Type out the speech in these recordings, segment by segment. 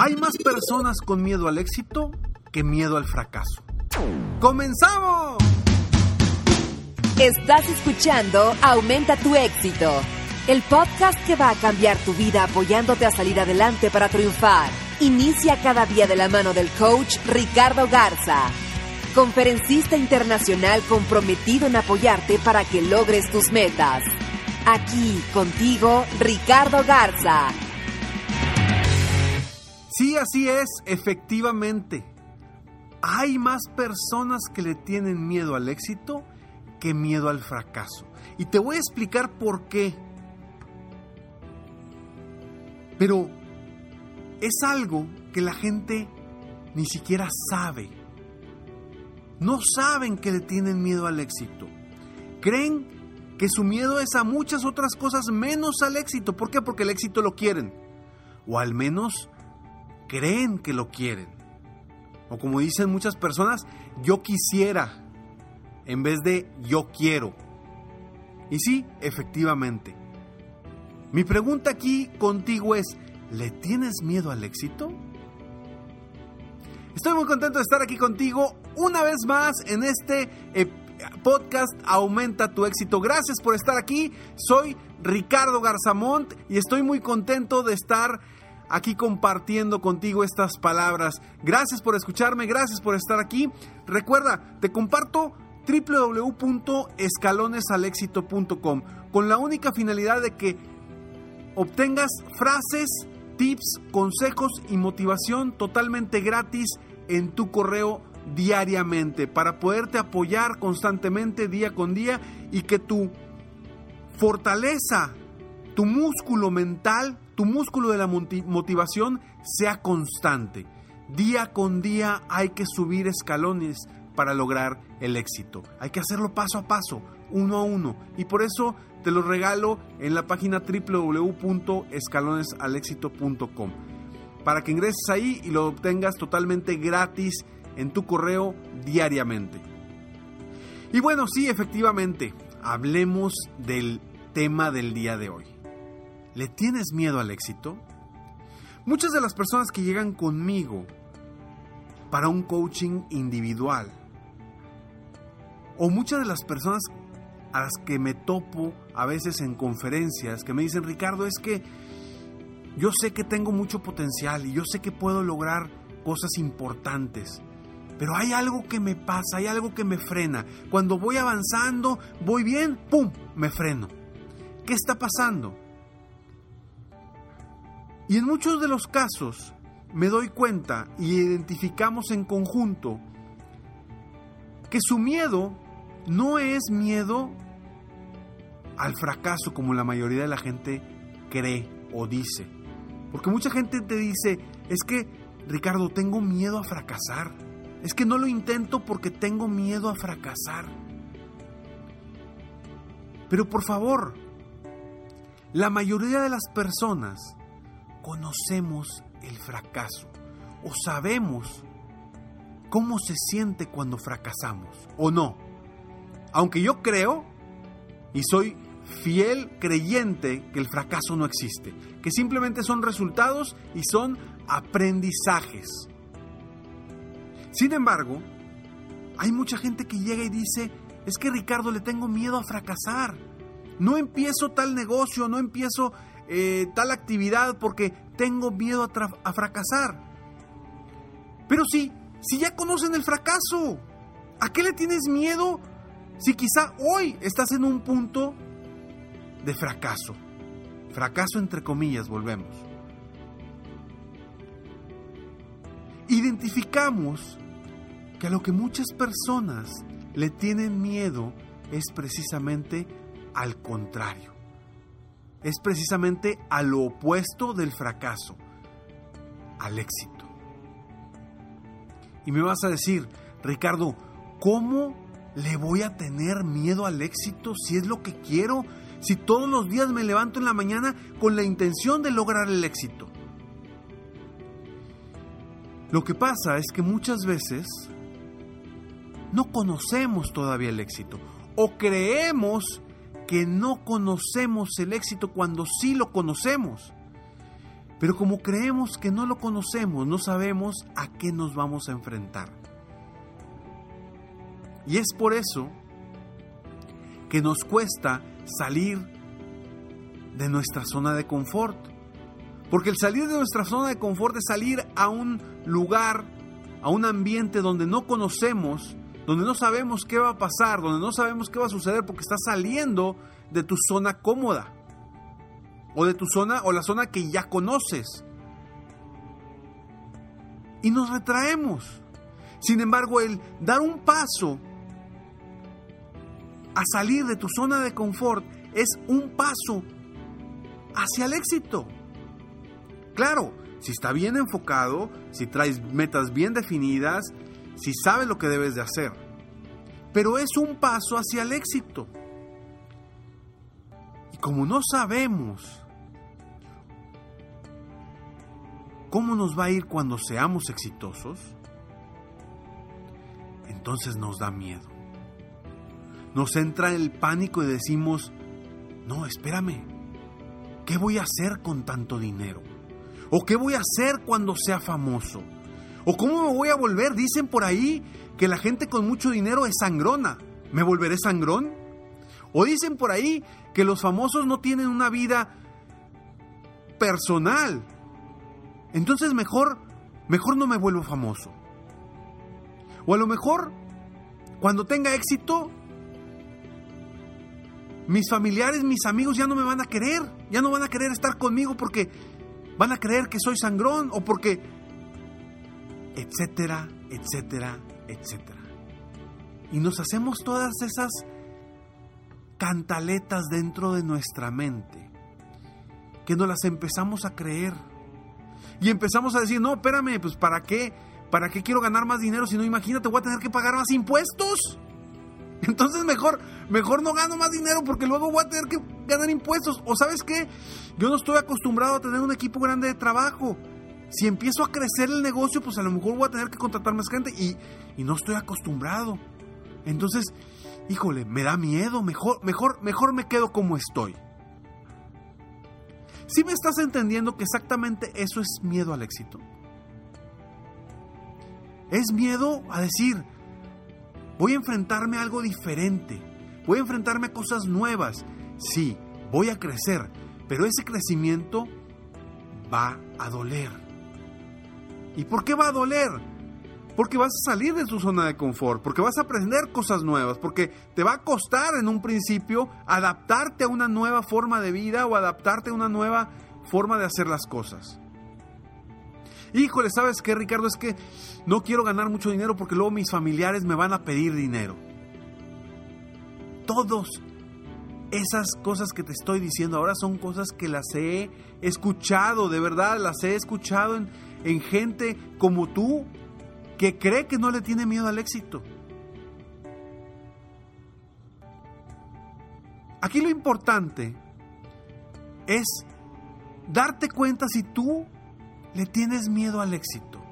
Hay más personas con miedo al éxito que miedo al fracaso. ¡Comenzamos! Estás escuchando Aumenta tu éxito, el podcast que va a cambiar tu vida apoyándote a salir adelante para triunfar. Inicia cada día de la mano del coach Ricardo Garza, conferencista internacional comprometido en apoyarte para que logres tus metas. Aquí contigo, Ricardo Garza Sí, así es, efectivamente. Hay más personas que le tienen miedo al éxito que miedo al fracaso. Y te voy a explicar por qué. Pero es algo que la gente ni siquiera sabe. No saben que le tienen miedo al éxito. Creen que su miedo es a muchas otras cosas menos al éxito. ¿Por qué? Porque el éxito lo quieren. O al menos creen que lo quieren. O como dicen muchas personas, yo quisiera en vez de yo quiero. Y sí, efectivamente. Mi pregunta aquí contigo es, ¿le tienes miedo al éxito? Estoy muy contento de estar aquí contigo una vez más en este eh, podcast Aumenta tu éxito. Gracias por estar aquí. Soy Ricardo Garzamont y estoy muy contento de estar aquí compartiendo contigo estas palabras. Gracias por escucharme, gracias por estar aquí. Recuerda, te comparto www.escalonesalexito.com con la única finalidad de que obtengas frases, tips, consejos y motivación totalmente gratis en tu correo diariamente para poderte apoyar constantemente día con día y que tu fortaleza, tu músculo mental tu músculo de la motivación sea constante. Día con día hay que subir escalones para lograr el éxito. Hay que hacerlo paso a paso, uno a uno. Y por eso te lo regalo en la página www.escalonesalexito.com para que ingreses ahí y lo obtengas totalmente gratis en tu correo diariamente. Y bueno, sí, efectivamente, hablemos del tema del día de hoy. ¿Le tienes miedo al éxito? Muchas de las personas que llegan conmigo para un coaching individual, o muchas de las personas a las que me topo a veces en conferencias, que me dicen, Ricardo, es que yo sé que tengo mucho potencial y yo sé que puedo lograr cosas importantes, pero hay algo que me pasa, hay algo que me frena. Cuando voy avanzando, voy bien, ¡pum!, me freno. ¿Qué está pasando? Y en muchos de los casos me doy cuenta y identificamos en conjunto que su miedo no es miedo al fracaso como la mayoría de la gente cree o dice. Porque mucha gente te dice, es que, Ricardo, tengo miedo a fracasar. Es que no lo intento porque tengo miedo a fracasar. Pero por favor, la mayoría de las personas conocemos el fracaso o sabemos cómo se siente cuando fracasamos o no. Aunque yo creo y soy fiel creyente que el fracaso no existe, que simplemente son resultados y son aprendizajes. Sin embargo, hay mucha gente que llega y dice, es que Ricardo le tengo miedo a fracasar. No empiezo tal negocio, no empiezo eh, tal actividad porque tengo miedo a, a fracasar. Pero sí, si ya conocen el fracaso, ¿a qué le tienes miedo si quizá hoy estás en un punto de fracaso? Fracaso entre comillas, volvemos. Identificamos que a lo que muchas personas le tienen miedo es precisamente al contrario. Es precisamente a lo opuesto del fracaso, al éxito. Y me vas a decir, Ricardo, ¿cómo le voy a tener miedo al éxito si es lo que quiero? Si todos los días me levanto en la mañana con la intención de lograr el éxito. Lo que pasa es que muchas veces no conocemos todavía el éxito o creemos que no conocemos el éxito cuando sí lo conocemos. Pero como creemos que no lo conocemos, no sabemos a qué nos vamos a enfrentar. Y es por eso que nos cuesta salir de nuestra zona de confort. Porque el salir de nuestra zona de confort es salir a un lugar, a un ambiente donde no conocemos, donde no sabemos qué va a pasar, donde no sabemos qué va a suceder porque estás saliendo de tu zona cómoda o de tu zona o la zona que ya conoces. Y nos retraemos. Sin embargo, el dar un paso a salir de tu zona de confort es un paso hacia el éxito. Claro, si está bien enfocado, si traes metas bien definidas, si sabes lo que debes de hacer. Pero es un paso hacia el éxito. Y como no sabemos ¿Cómo nos va a ir cuando seamos exitosos? Entonces nos da miedo. Nos entra el pánico y decimos, no, espérame, ¿qué voy a hacer con tanto dinero? ¿O qué voy a hacer cuando sea famoso? ¿O cómo me voy a volver? Dicen por ahí que la gente con mucho dinero es sangrona. ¿Me volveré sangrón? O dicen por ahí que los famosos no tienen una vida personal, entonces mejor, mejor no me vuelvo famoso. O a lo mejor, cuando tenga éxito, mis familiares, mis amigos ya no me van a querer, ya no van a querer estar conmigo porque van a creer que soy sangrón o porque, etcétera, etcétera, etcétera. Y nos hacemos todas esas cantaletas dentro de nuestra mente, que nos las empezamos a creer y empezamos a decir, no, espérame, pues ¿para qué? ¿Para qué quiero ganar más dinero si no imagínate, voy a tener que pagar más impuestos? Entonces mejor, mejor no gano más dinero porque luego voy a tener que ganar impuestos. O sabes qué, yo no estoy acostumbrado a tener un equipo grande de trabajo. Si empiezo a crecer el negocio, pues a lo mejor voy a tener que contratar más gente y, y no estoy acostumbrado. Entonces, híjole, me da miedo, mejor, mejor, mejor me quedo como estoy. Si me estás entendiendo que exactamente eso es miedo al éxito? Es miedo a decir, voy a enfrentarme a algo diferente, voy a enfrentarme a cosas nuevas. Sí, voy a crecer, pero ese crecimiento va a doler. ¿Y por qué va a doler? porque vas a salir de tu zona de confort, porque vas a aprender cosas nuevas, porque te va a costar en un principio adaptarte a una nueva forma de vida o adaptarte a una nueva forma de hacer las cosas. Híjole, ¿sabes qué, Ricardo? Es que no quiero ganar mucho dinero porque luego mis familiares me van a pedir dinero. Todos esas cosas que te estoy diciendo ahora son cosas que las he escuchado, de verdad, las he escuchado en, en gente como tú, que cree que no le tiene miedo al éxito. Aquí lo importante es darte cuenta si tú le tienes miedo al éxito.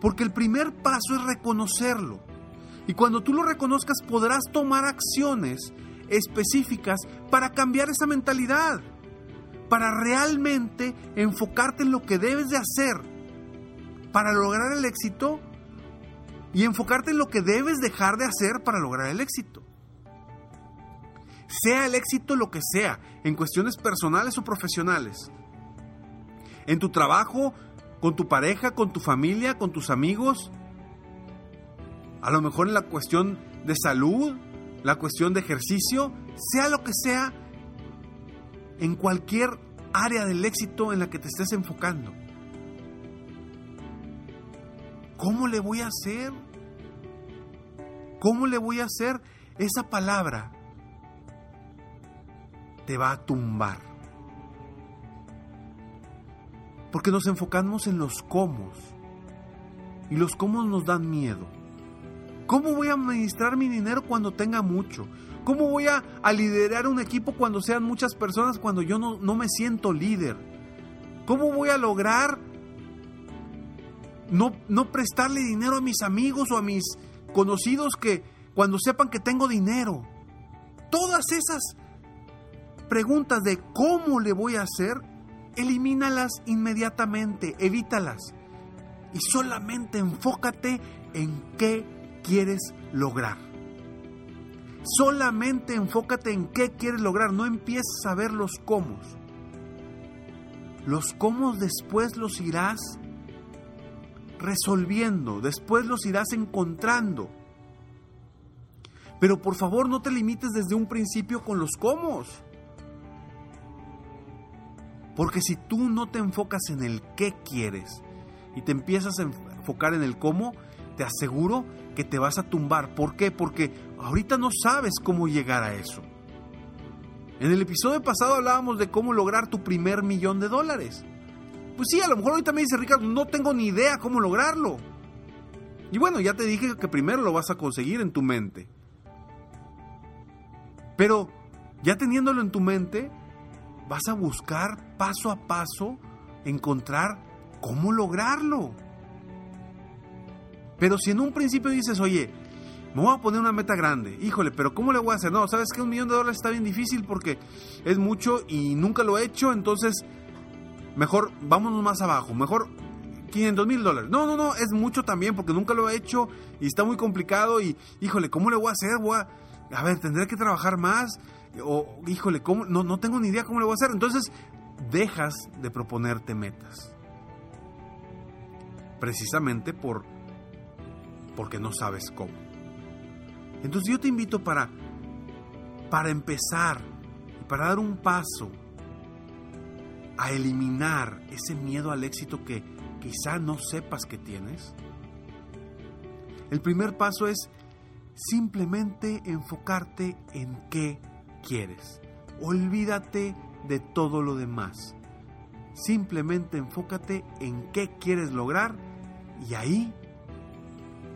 Porque el primer paso es reconocerlo. Y cuando tú lo reconozcas podrás tomar acciones específicas para cambiar esa mentalidad. Para realmente enfocarte en lo que debes de hacer para lograr el éxito y enfocarte en lo que debes dejar de hacer para lograr el éxito. Sea el éxito lo que sea, en cuestiones personales o profesionales. En tu trabajo, con tu pareja, con tu familia, con tus amigos. A lo mejor en la cuestión de salud, la cuestión de ejercicio, sea lo que sea, en cualquier área del éxito en la que te estés enfocando. ¿Cómo le voy a hacer? ¿Cómo le voy a hacer? Esa palabra te va a tumbar. Porque nos enfocamos en los cómo. Y los cómo nos dan miedo. ¿Cómo voy a administrar mi dinero cuando tenga mucho? ¿Cómo voy a, liderar un equipo cuando sean muchas personas cuando yo no, no me siento líder? ¿Cómo voy a lograr no, no prestarle dinero a mis amigos o a mis conocidos que cuando sepan que tengo dinero? Todas esas preguntas de cómo le voy a hacer, elimínalas inmediatamente, evítalas. Y solamente enfócate en qué quieres lograr. Solamente enfócate en qué quieres lograr, no empieces a ver los cómo. Los cómo después los irás resolviendo, después los irás encontrando. Pero por favor no te limites desde un principio con los cómo. Porque si tú no te enfocas en el qué quieres y te empiezas a enfocar en el cómo, te aseguro que te vas a tumbar. ¿Por qué? Porque ahorita no sabes cómo llegar a eso. En el episodio pasado hablábamos de cómo lograr tu primer millón de dólares. Pues sí, a lo mejor ahorita me dice Ricardo, no tengo ni idea cómo lograrlo. Y bueno, ya te dije que primero lo vas a conseguir en tu mente. Pero ya teniéndolo en tu mente, vas a buscar paso a paso encontrar cómo lograrlo. Pero si en un principio dices, oye, me voy a poner una meta grande, híjole, pero ¿cómo le voy a hacer? No, sabes que un millón de dólares está bien difícil porque es mucho y nunca lo he hecho, entonces mejor vámonos más abajo, mejor 500 mil dólares. No, no, no, es mucho también porque nunca lo he hecho y está muy complicado y, híjole, ¿cómo le voy a hacer? Voy a, a ver, tendré que trabajar más o, híjole, ¿cómo? No, no tengo ni idea cómo le voy a hacer. Entonces, dejas de proponerte metas. Precisamente por porque no sabes cómo. Entonces yo te invito para, para empezar, para dar un paso a eliminar ese miedo al éxito que quizá no sepas que tienes. El primer paso es simplemente enfocarte en qué quieres. Olvídate de todo lo demás. Simplemente enfócate en qué quieres lograr y ahí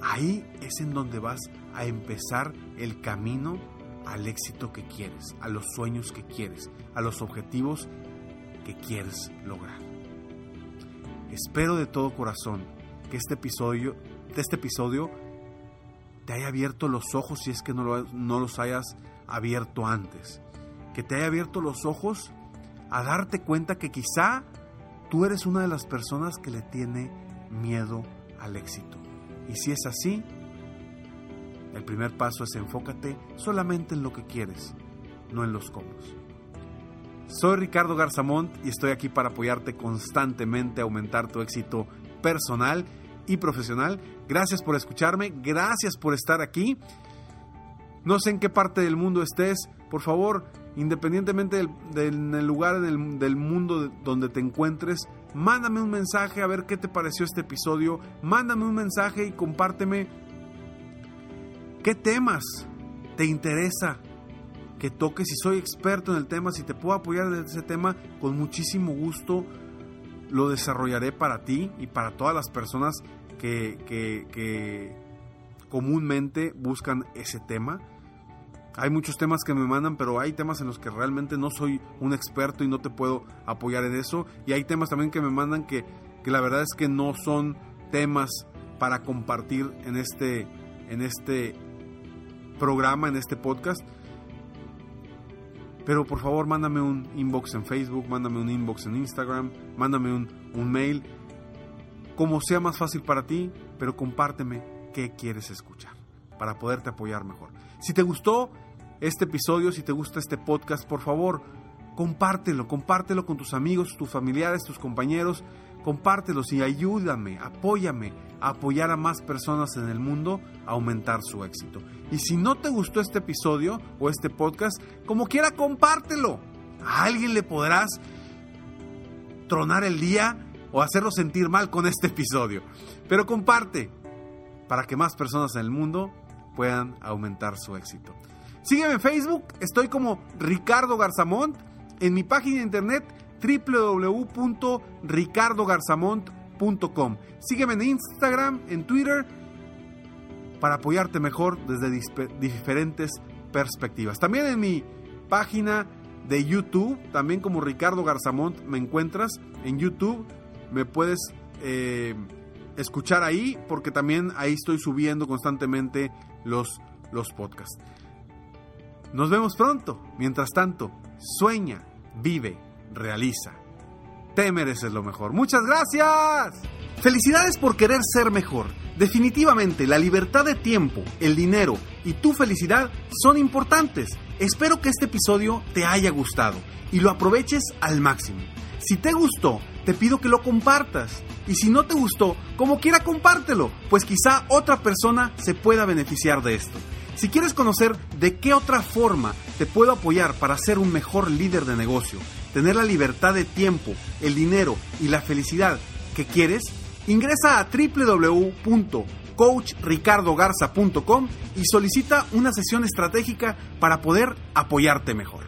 Ahí es en donde vas a empezar el camino al éxito que quieres, a los sueños que quieres, a los objetivos quieres lograr. Espero de todo corazón que este episodio, este episodio te haya abierto los ojos si es que no, no los hayas abierto antes. Que te haya abierto los ojos a darte cuenta que quizá tú eres una de las personas que le tiene miedo al éxito. Y si es así, el primer paso es enfócate solamente en lo que quieres, no en los cómo. Soy Ricardo Garzamont y estoy aquí para apoyarte constantemente a aumentar tu éxito personal y profesional. Gracias por escucharme, gracias por estar aquí. No sé en qué parte del mundo estés, por favor, independientemente del, lugar del mundo donde te encuentres, mándame un mensaje a ver qué te pareció este episodio, mándame un mensaje y compárteme qué temas te interesa que toques, si soy experto en el tema, si te puedo apoyar en ese tema, con muchísimo gusto lo desarrollaré para ti y para todas las personas que, que comúnmente buscan ese tema. Hay muchos temas que me mandan, pero hay temas en los que realmente no soy un experto y no te puedo apoyar en eso. Y hay temas también que me mandan que, la verdad es que no son temas para compartir en este, en este programa, en este podcast. Pero por favor, mándame un inbox en Facebook, mándame un inbox en Instagram, mándame un, un mail, como sea más fácil para ti, pero compárteme qué quieres escuchar para poderte apoyar mejor. Si te gustó este episodio, si te gusta este podcast, por favor, compártelo, compártelo con tus amigos, tus familiares, tus compañeros, compártelos y ayúdame, apóyame a apoyar a más personas en el mundo a aumentar su éxito. Y si no te gustó este episodio o este podcast, como quiera, compártelo. A alguien le podrás tronar el día o hacerlo sentir mal con este episodio. Pero comparte para que más personas en el mundo puedan aumentar su éxito. Sígueme en Facebook, estoy como Ricardo Garzamont, en mi página de internet www.ricardogarzamont.com. Sígueme en Instagram, en Twitter, para apoyarte mejor desde diferentes perspectivas. También en mi página de YouTube, también como Ricardo Garzamont me encuentras en YouTube, me puedes eh, escuchar ahí porque también ahí estoy subiendo constantemente los, los podcasts. Nos vemos pronto. Mientras tanto, sueña, vive, realiza. Te mereces lo mejor. Muchas gracias. Felicidades por querer ser mejor. Definitivamente, la libertad de tiempo, el dinero y tu felicidad son importantes. Espero que este episodio te haya gustado y lo aproveches al máximo. Si te gustó, te pido que lo compartas. Y si no te gustó, como quiera compártelo, pues quizá otra persona se pueda beneficiar de esto. Si quieres conocer de qué otra forma te puedo apoyar para ser un mejor líder de negocio, tener la libertad de tiempo, el dinero y la felicidad que quieres, ingresa a www.coachricardogarza.com y solicita una sesión estratégica para poder apoyarte mejor.